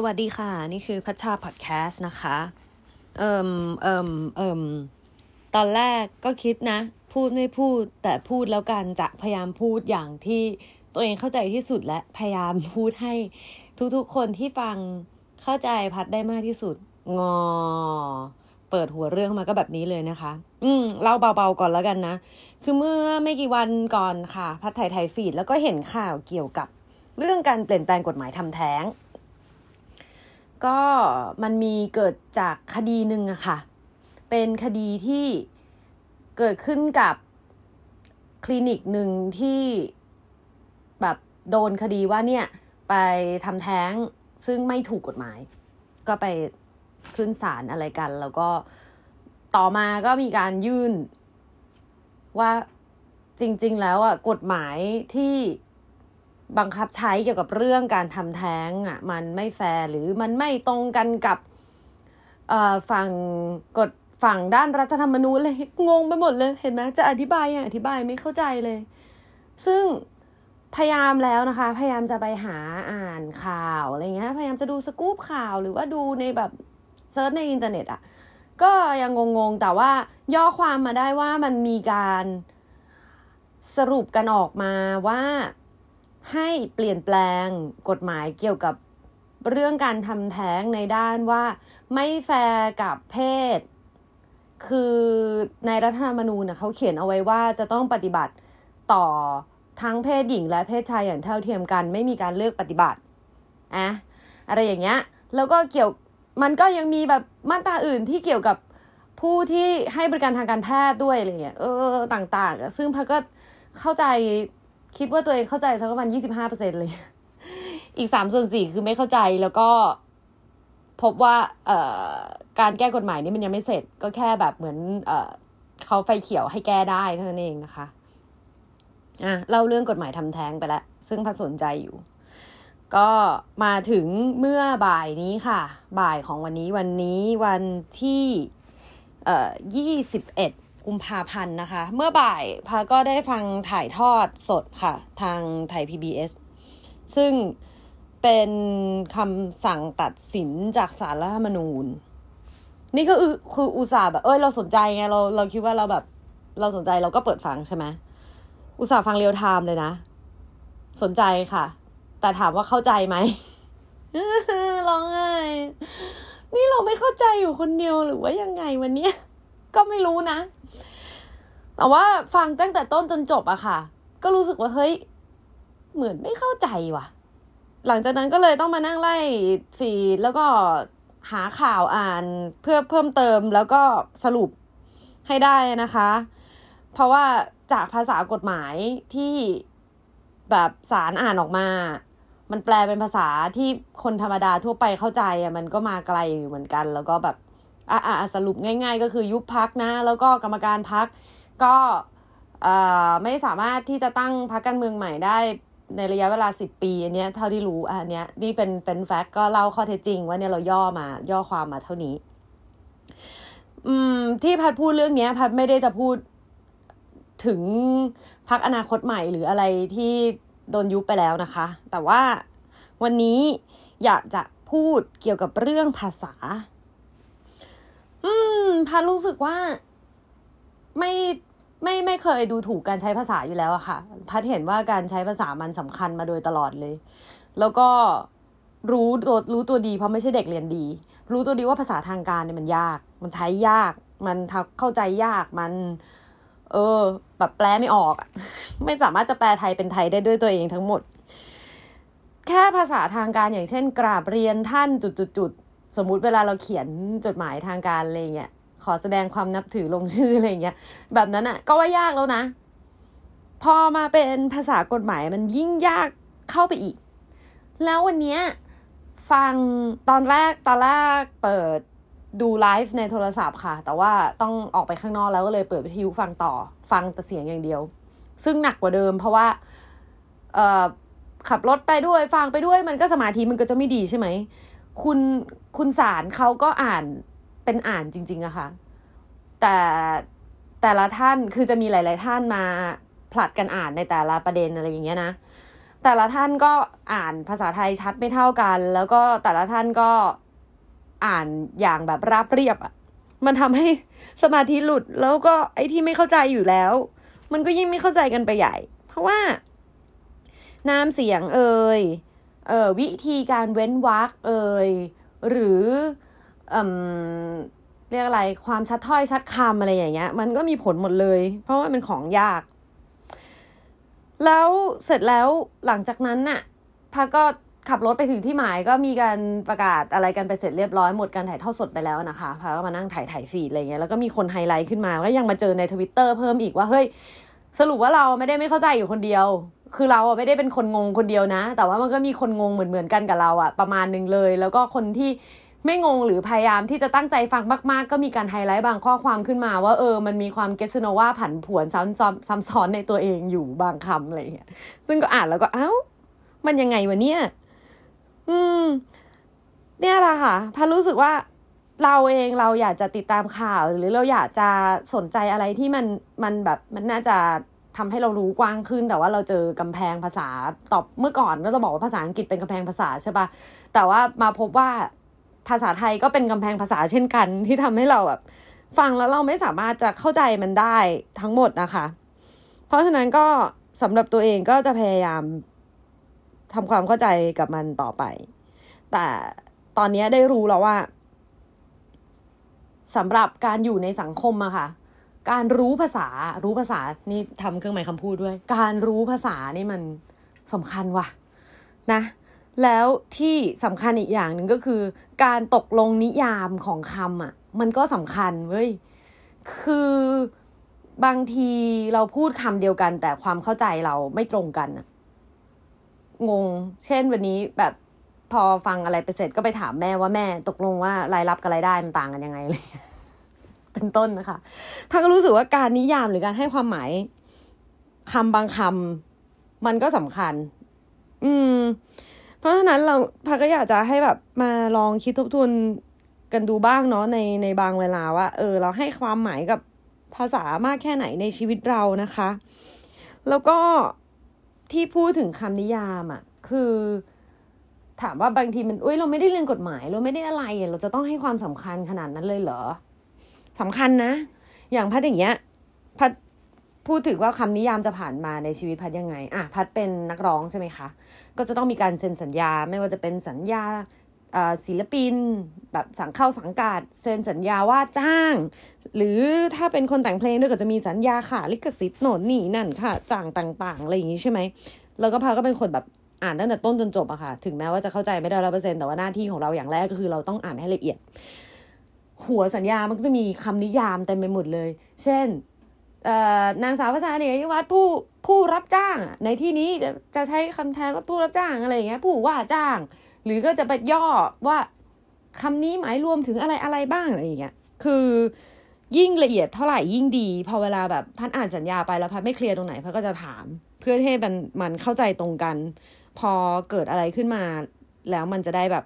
สวัสดีค่ะ นี่คือพัชชาพอดแคสต์นะคะ เอิมเอิมเอิมตอนแรกก็คิดนะ พูดไม่พูด แต่พูดแล้วกันจะพยายามพูดอย่างที่ตัวเองเข้าใจที่สุดและพยายามพูดให้ทุกๆคนที่ฟังเข้าใจพัดได้มากที่สุด งอ เปิดหัวเรื่องมาก็แบบนี้เลยนะคะ อืมเล่าเบาๆก่อนแล้วกันนะ คือเมื่อไม่กี่วันก่อนค่ะ พัดถ่ายไทยฟีดแล้วก็เห็นข่าวเกี่ยวกับเรื่องการเปลี่ยนแปลงกฎหมายทำแท้ง ก็มันมีเกิดจากคดีหนึ่งอะค่ะ เป็นคดีที่เกิดขึ้นกับคลินิกหนึ่งที่แบบโดนคดีว่าเนี่ยไปทำแท้งซึ่งไม่ถูกกฎหมาย ก็ไปขึ้นศาลอะไรกัน แล้วก็ต่อมาก็มีการยื่นว่าจริง ๆ แล้วอะกฎหมายที่ บังคับใช้เกี่ยวกับเรื่องการทำแท้งอะมันไม่แฟร์หรือมันไม่ตรงกันกับฝั่งกฎฝั่งด้านรัฐธรรมนูญเลยงงไปหมดเลยเห็นไหมจะอธิบายยังอธิบายไม่เข้าใจเลย ซึ่งพยายามแล้วนะคะ พยายามจะไปหาอ่านข่าวอะไรเงี้ยพยายามจะดูสกู๊ปข่าวหรือว่าดูในแบบ search ในอินเทอร์เน็ตอะก็ยังงงๆ แต่ว่าย่อความมาได้ว่ามันมีการสรุปกันออกมาว่า ให้เปลี่ยนแปลงกฎหมายเกี่ยวกับเรื่องการทำแท้งในด้านว่าไม่แฟร์กับเพศ คือในรัฐธรรมนูญเขาเขียนเอาไว้ว่าจะต้องปฏิบัติต่อทั้งเพศหญิงและเพศชายอย่างเท่าเทียมกัน ไม่มีการเลือกปฏิบัติอะอะไรอย่างเงี้ยแล้วก็เกี่ยวมันก็ยังมีแบบมาตราอื่นที่เกี่ยวกับผู้ที่ให้บริการทางการแพทย์ด้วยอะไรเงี้ยเออต่าง ๆ ซึ่งพักก็เข้าใจ คิดว่าตัวเองเข้าใจสักประมาณยี่สิบห้าเปอร์เซ็นเลย อีกสามส่วนสี่คือไม่เข้าใจแล้วก็พบว่าเอ่อการแก้กฎหมายนี่มันยังไม่เสร็จ ก็แค่แบบเหมือนเอ่อเขาไฟเขียวให้แก้ได้เท่านั้นเองนะคะอะเล่าเรื่องกฎหมายทำแท้งไปแล้ว ซึ่งพาสนใจอยู่ ก็มาถึงเมื่อบ่ายนี้ค่ะ บ่ายของวันนี้วันนี้วันที่เอ่อยี่สิบเอ็ด กุมภาพันธ์นะคะ เมื่อบ่ายพาก็ได้ฟังถ่ายทอดสดค่ะ ทางไทย PBS ซึ่งเป็นคำสั่งตัดสินจากสารรัฐธรรมนูญ นี่ก็คืออุตส่าห์แบบเอ้ยเราสนใจไงเราเราคิดว่าเราแบบเราสนใจเราก็เปิดฟังใช่ไหมอุตส่าห์ฟังเรียลไทม์เลยนะ สนใจค่ะ แต่ถามว่าเข้าใจไหมร้องไห้นี่เราไม่เข้าใจอยู่คนเดียวหรือว่ายังไงวันนี้ ก็ไม่รู้นะ แต่ว่าฟังตั้งแต่ต้นจนจบอะค่ะ ก็รู้สึกว่าเฮ้ย เหมือนไม่เข้าใจว่ะ หลังจากนั้นก็เลยต้องมานั่งไล่ฟีดแล้วก็หาข่าวอ่านเพื่อเพิ่มเติมแล้วก็สรุปให้ได้นะคะ เพราะว่าจากภาษากฎหมายที่แบบสารอ่านออกมา มันแปลเป็นภาษาที่คนธรรมดาทั่วไปเข้าใจอะมันก็มาไกลอยู่เหมือนกัน แล้วก็แบบ อะอะสรุปง่าย ๆ ก็คือยุบพักนะ แล้วก็กรรมการพักก็ไม่สามารถที่จะตั้งพักการเมืองใหม่ได้ในระยะเวลาสิบปีอันเนี้ยเท่าที่รู้อันเนี้ยนี่เป็นเป็นแฟกต์ก็เล่าข้อเท็จจริง ว่าเนี่ยเราย่อมาย่อความมาเท่านี้ อืม ที่พัดพูดเรื่องเนี้ย พัดไม่ได้จะพูดถึงพักอนาคตใหม่หรืออะไรที่โดนยุบไปแล้วนะคะ แต่ว่าวันนี้อยากจะพูดเกี่ยวกับเรื่องภาษา อืมพันรู้สึกว่าไม่ไม่ไม่เคยดูถูกการใช้ภาษาอยู่แล้วอะค่ะ พัดเห็นว่าการใช้ภาษามันสำคัญมาโดยตลอดเลย แล้วก็รู้ตัวรู้ตัวดีเพราะไม่ใช่เด็กเรียนดี รู้ตัวดีว่าภาษาทางการเนี่ยมันยาก มันใช้ยาก มันเข้าใจยากมัน เออ แบบแปลไม่ออก ไม่สามารถจะแปลไทยเป็นไทยได้ด้วยตัวเองทั้งหมด แค่ภาษาทางการอย่างเช่น กราบเรียนท่านจุดๆ สมมุติเวลาเราเขียนจดหมายทางการอะไรเงี้ยขอแสดงความนับถือลงชื่ออะไรเงี้ยแบบนั้นอะ่ะ ก็ว่ายากแล้วนะ พอมาเป็นภาษากฎหมายมันยิ่งยากเข้าไปอีก แล้ววันเนี้ยฟังตอนแรกตอนแรกเปิดดูไลฟ์ในโทรศัพท์ค่ะ แต่ว่าต้องออกไปข้างนอกแล้วก็เลยเปิดวิทยุฟังต่อ ฟังแต่เสียงอย่างเดียว ซึ่งหนักกว่าเดิม เพราะว่าเอ่อขับรถไปด้วยฟังไปด้วยมันก็สมาธิมันก็จะไม่ดีใช่ไหม คุณคุณสารเขาก็อ่านเป็นอ่านจริง ๆอะค่ะ แต่แต่ละท่านคือจะมีหลาย ๆ ท่านมาผลัดกันอ่านในแต่ละประเด็นอะไรอย่างเงี้ยนะ แต่ละท่านก็อ่านภาษาไทยชัดไม่เท่ากัน แล้วก็แต่ละท่านก็อ่านอย่างแบบราบเรียบอะมันทำให้สมาธิหลุดแล้วก็ไอ้ที่ไม่เข้าใจอยู่แล้ว มันก็ยิ่งไม่เข้าใจกันไปใหญ่ เพราะว่า น้ำเสียงเอ่ยเอ่อ วิธีการเว้นวรรคเอ่ยหรือเอ่อเรียกอะไรความชัดถ้อยชัดคำอะไรอย่างเงี้ย มันก็มีผลหมดเลย เพราะว่าเป็นของยาก แล้วเสร็จแล้วหลังจากนั้นน่ะพาก็ขับรถไปถึงที่หมายก็มีการประกาศอะไรกันไปเสร็จเรียบร้อยหมดการถ่ายทอดสดไปแล้วนะคะพาก็มานั่งถ่ายถ่าย feed อะไรเงี้ยแล้วก็มีคนไฮไลท์ขึ้นมาแล้วยังมาเจอในทวิตเตอร์เพิ่มอีกว่าเฮ้ยสรุปว่าเราไม่ได้ไม่เข้าใจอยู่คนเดียว คือเราไม่ได้เป็นคนงงคนเดียวนะ แต่ว่ามันก็มีคนงงเหมือนเหมือนกันกับเราอะประมาณหนึ่งเลย แล้วก็คนที่ไม่งงหรือพยายามที่จะตั้งใจฟังมาก ๆ ก็มีการไฮไลท์บางข้อความขึ้นมาว่าเออมันมีความเกสโนว่าผันผวนซ้ำซ้ำซ้ำซ้อนในตัวเองอยู่บางคำอะไรเงี้ยซึ่งก็อ่านแล้วก็เอ้า มันยังไงวะเนี่ย อืม เนี่ยแหละค่ะพันรู้สึกว่าเราเองเราอยากจะติดตามข่าว หรือเราอยากจะสนใจอะไรที่มันมันแบบมันน่าจะ ทำให้เรารู้กว้างขึ้น แต่ว่าเราเจอกำแพงภาษาตอบเมื่อก่อนก็จะบอกว่าภาษาอังกฤษเป็นกำแพงภาษาใช่ปะแต่ว่ามาพบว่าภาษาไทยก็เป็นกำแพงภาษาเช่นกัน ที่ทำให้เราแบบฟังแล้วเราไม่สามารถจะเข้าใจมันได้ทั้งหมดนะคะ เพราะฉะนั้นก็สำหรับตัวเองก็จะพยายามทำความเข้าใจกับมันต่อไป แต่ตอนนี้ได้รู้แล้วว่าสำหรับการอยู่ในสังคมอะค่ะ การรู้ภาษารู้ภาษานี่ทำเครื่องหมายคำพูดด้วย การรู้ภาษานี่มันสำคัญว่ะนะแล้วที่สำคัญอีกอย่างหนึ่งก็คือ การตกลงนิยามของคำอะมันก็สำคัญเว้ยคือบางทีเราพูดคำเดียวกัน แต่ความเข้าใจเราไม่ตรงกันอะงง เช่นวันนี้แบบพอฟังอะไรไปเสร็จก็ไปถามแม่ว่าแม่ตกลงว่ารายรับกับรายได้มันต่างกันยังไงเลย เป็นต้นนะคะพักก็รู้สึกว่าการนิยามหรือการให้ความหมายคำบางคำมันก็สำคัญ อืม เพราะฉะนั้นเราพักก็อยากจะให้แบบมาลองคิดทบทวนกันดูบ้างเนาะในในบางเวลาว่า เออ เราให้ความหมายกับภาษามากแค่ไหนในชีวิตเรานะคะ แล้วก็ที่พูดถึงคำนิยามอะ่ะ คือ ถามว่าบางทีมันอุ้ยเราไม่ได้เรียนกฎหมาย เราไม่ได้อะไร เราจะต้องให้ความสำคัญขนาดนั้นเลยเหรอ สำคัญนะ อย่างพัดอย่างเงี้ยพัดพูดถึงว่าคำนิยามจะผ่านมาในชีวิตพัดยังไงอะพัดเป็นนักร้องใช่ไหมคะ ก็จะต้องมีการเซ็นสัญญา ไม่ว่าจะเป็นสัญญาศิลปินแบบสังเข้าสังกัดเซ็นสัญญาว่าจ้าง หรือถ้าเป็นคนแต่งเพลงด้วยก็จะมีสัญญาค่ะลิขสิทธิ์โน่นนี่นั่นค่ะจ้างต่างๆอะไรอย่างนี้ใช่ไหมแล้วก็พาก็เป็นคนแบบอ่านตั้งแต่ต้นจนจบอะค่ะ ถึงแม้ว่าจะเข้าใจไม่ได้ร้อยเปอร์เซ็นต์แต่ว่าหน้าที่ของเราอย่างแรกก็คือเราต้องอ่านให้ละเอียด หัวสัญญามันก็จะมีคำนิยามเต็มไปหมดเลย เช่นนางสาวภาษาเนี่ยวัดผู้ผู้รับจ้าง ในที่นี้จะใช้คำแทนว่าผู้รับจ้างอะไรอย่างเงี้ยผู้ว่าจ้าง หรือก็จะไปย่อว่าคำนี้หมายรวมถึงอะไรอะไรบ้างอะไรอย่างเงี้ยคือยิ่งละเอียดเท่าไหร่ยิ่งดี พอเวลาแบบพันอ่านสัญญาไปแล้วพันไม่เคลียร์ตรงไหนพันก็จะถาม เพื่อให้มันมันเข้าใจตรงกัน พอเกิดอะไรขึ้นมา แล้วมันจะได้แบบ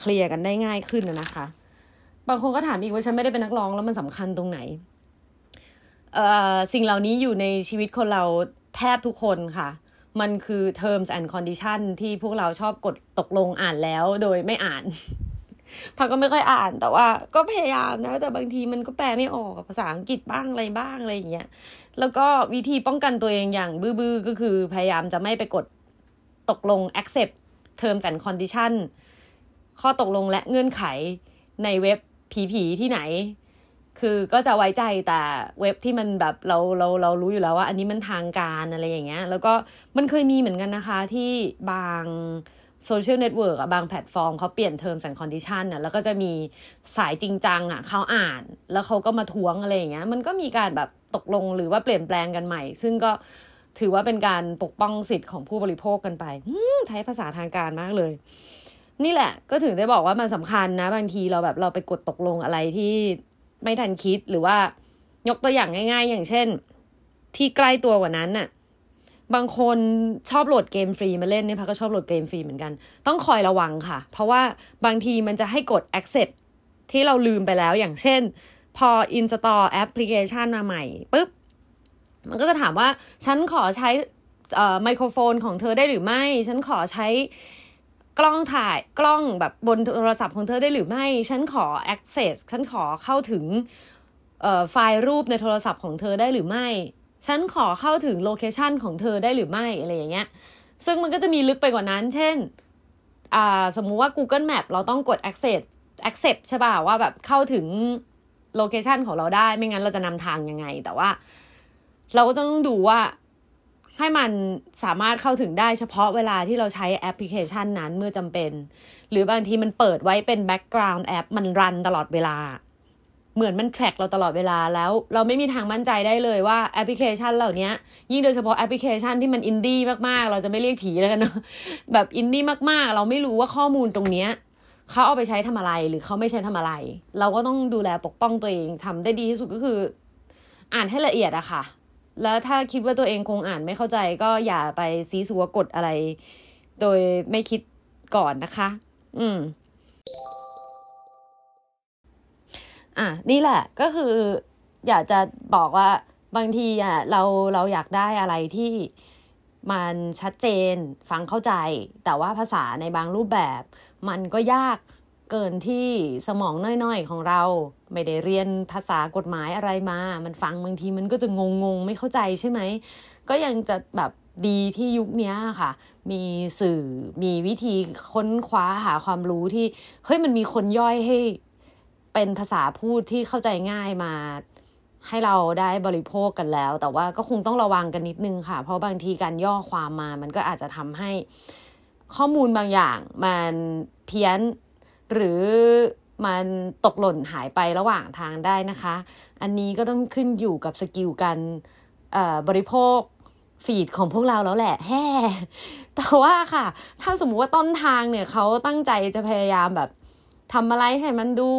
เคลียร์กันได้ง่ายขึ้นนะคะ บางคนก็ถามอีกว่าฉันไม่ได้เป็นนักร้องแล้วมันสำคัญตรงไหน เอ่อสิ่งเหล่านี้อยู่ในชีวิตคนเราแทบทุกคนค่ะ มันคือ terms and condition ที่พวกเราชอบกดตกลงอ่านแล้วโดยไม่อ่านพักก็ไม่ค่อยอ่านแต่ว่าก็พยายามนะ แต่บางทีมันก็แปลไม่ออกภาษาอังกฤษบ้างอะไรบ้างอะไรอย่างเงี้ยแล้วก็วิธีป้องกันตัวเองอย่างบื้อๆก็คือพยายามจะไม่ไปกดตกลง accept terms and condition ข้อตกลงและเงื่อนไขในเว็บ ผีๆที่ไหน คือก็จะไว้ใจแต่เว็บที่มันแบบเราเราเรารู้อยู่แล้วว่า อันนี้มันทางการอะไรอย่างเงี้ย แล้วก็มันเคยมีเหมือนกันนะคะที่บางโซเชียลเน็ตเวิร์กอะบางแพลตฟอร์มเขาเปลี่ยน terms and condition อะแล้วก็จะมีสายจริงจังอะเขาอ่าน แล้วเขาก็มาทวงอะไรอย่างเงี้ย มันก็มีการแบบตกลงหรือว่าเปลี่ยนแปลงกันใหม่ ซึ่งก็ถือว่าเป็นการปกป้องสิทธิ์ของผู้บริโภคกันไปใช้ภาษาทางการมากเลย นี่แหละ ก็ถึงได้บอกว่ามันสำคัญนะ บางทีเราแบบเราไปกดตกลงอะไรที่ไม่ทันคิดหรือว่ายกตัวอย่างง่าย ๆ อย่างเช่น ที่ใกล้ตัวกว่านั้นน่ะบางคนชอบโหลดเกมฟรีมาเล่นเนี่ยพักก็ชอบโหลดเกมฟรีเหมือนกัน ต้องคอยระวังค่ะ เพราะว่าบางทีมันจะให้กด access ที่เราลืมไปแล้วอย่างเช่น พอ install แอปพลิเคชันมาใหม่ปุ๊บ มันก็จะถามว่า ฉันขอใช้ไมโครโฟนของเธอได้หรือไม่ ฉันขอใช้ กล้องถ่ายกล้องแบบบนโทรศัพท์ของเธอได้หรือไม่ ฉันขอ access ฉันขอเข้าถึงไฟล์รูปในโทรศัพท์ของเธอได้หรือไม่ ฉันขอเข้าถึง location ของเธอได้หรือไม่อะไรอย่างเงี้ย ซึ่งมันก็จะมีลึกไปกว่านั้น เช่น สมมุติว่า Google Map เราต้องกด access accept ใช่ป่ะว่าแบบเข้าถึง location ของเราได้ ไม่งั้นเราจะนำทางยังไง แต่ว่า เราก็ต้องดูว่า ให้มันสามารถเข้าถึงได้เฉพาะเวลาที่เราใช้แอปพลิเคชันนั้นเมื่อจำเป็น หรือบางทีมันเปิดไว้เป็น background app มัน run ตลอดเวลา เหมือนมัน track เราตลอดเวลาแล้ว เราไม่มีทางมั่นใจได้เลยว่าแอปพลิเคชันเหล่านี้ยิ่งโดยเฉพาะแอปพลิเคชันที่มันอินดี้มากๆ เราจะไม่เรียกผีแล้วกันเนาะแบบอินดี้มากๆ เราไม่รู้ว่าข้อมูลตรงเนี้ยเขาเอาไปใช้ทำอะไรหรือเขาไม่ใช้ทำอะไร เราก็ต้องดูแลปกป้องตัวเองทำได้ดีที่สุดก็คือ อ่านให้ละเอียดอะค่ะ แล้วถ้าคิดว่าตัวเองคงอ่านไม่เข้าใจก็อย่าไปซีสัวกดอะไร โดยไม่คิดก่อนนะคะ อืม อะ นี่แหละ ก็คือ อยากจะบอกว่าบางทีอะเราเราอยากได้อะไรที่มันชัดเจนฟังเข้าใจ แต่ว่าภาษาในบางรูปแบบ มันก็ยากเกินที่สมองน้อยๆของเรา ไม่ได้เรียนภาษากฎหมายอะไรมา มันฟังบางทีมันก็จะงงๆไม่เข้าใจใช่ไหม ก็ยังจะแบบดีที่ยุคนี้ค่ะ มีสื่อมีวิธีค้นคว้าหาความรู้ที่เฮ้ยมันมีคนย่อยให้เป็นภาษาพูดที่เข้าใจง่ายมาให้เราได้บริโภคกันแล้ว แต่ว่าก็คงต้องระวังกันนิดนึงค่ะ เพราะบางทีการย่อความมา มันก็อาจจะทำให้ข้อมูลบางอย่างมันเพี้ยนหรือ มันตกหล่นหายไประหว่างทางได้นะคะ อันนี้ก็ต้องขึ้นอยู่กับสกิลการบริโภคฟีดของพวกเราแล้วแหละแฮ่แต่ว่าค่ะ ถ้าสมมุติว่าต้นทางเนี่ยเขาตั้งใจจะพยายามแบบทำอะไรให้มันดู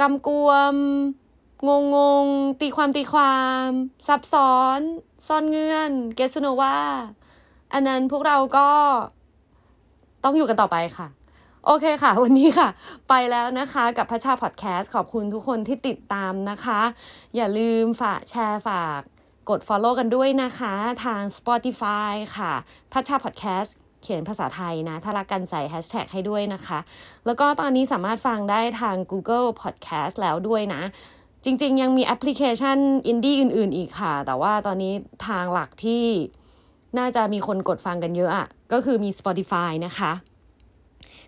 กำกวม งงงตีความตีความ ซับซ้อน ซ่อนเงื่อน เกสโนว่า อันนั้นพวกเราก็ต้องอยู่กันต่อไปค่ะ โอเคค่ะ วันนี้ค่ะ ไปแล้วนะคะกับพระชาพอดแคสต์ขอบคุณทุกคนที่ติดตามนะคะ อย่าลืมฝากแชร์ฝากกด Follow กันด้วยนะคะ ทาง Spotify ค่ะพัชชาพอดแคสต์เขียนภาษาไทยนะ ถ้ารักกันใส่แฮชแท็กให้ด้วยนะคะ แล้วก็ตอนนี้สามารถฟังได้ทาง Google Podcast แล้วด้วยนะ จริงๆ ยังมีแอปพลิเคชันอินดี้อื่นๆ อีกค่ะ แต่ว่าตอนนี้ทางหลักที่น่าจะมีคนกดฟังกันเยอะอะก็คือมี Spotify นะคะ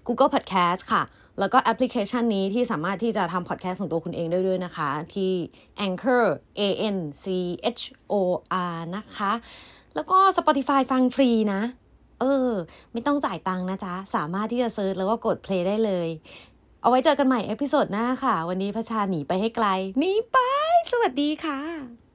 Google Podcast ค่ะ แล้วก็แอปพลิเคชันนี้ที่สามารถที่จะทำพอดแคสต์ของตัวคุณเองได้ด้วยนะคะ ที่ Anchor A N C H O R นะคะ แล้วก็ Spotify ฟังฟรีนะ เออ ไม่ต้องจ่ายตังค์นะจ๊ะ สามารถที่จะ search แล้วก็กด play ได้เลย เอาไว้เจอกันใหม่ episode หน้าค่ะ วันนี้พัชชาหนีไปให้ไกลหนีไป สวัสดีค่ะ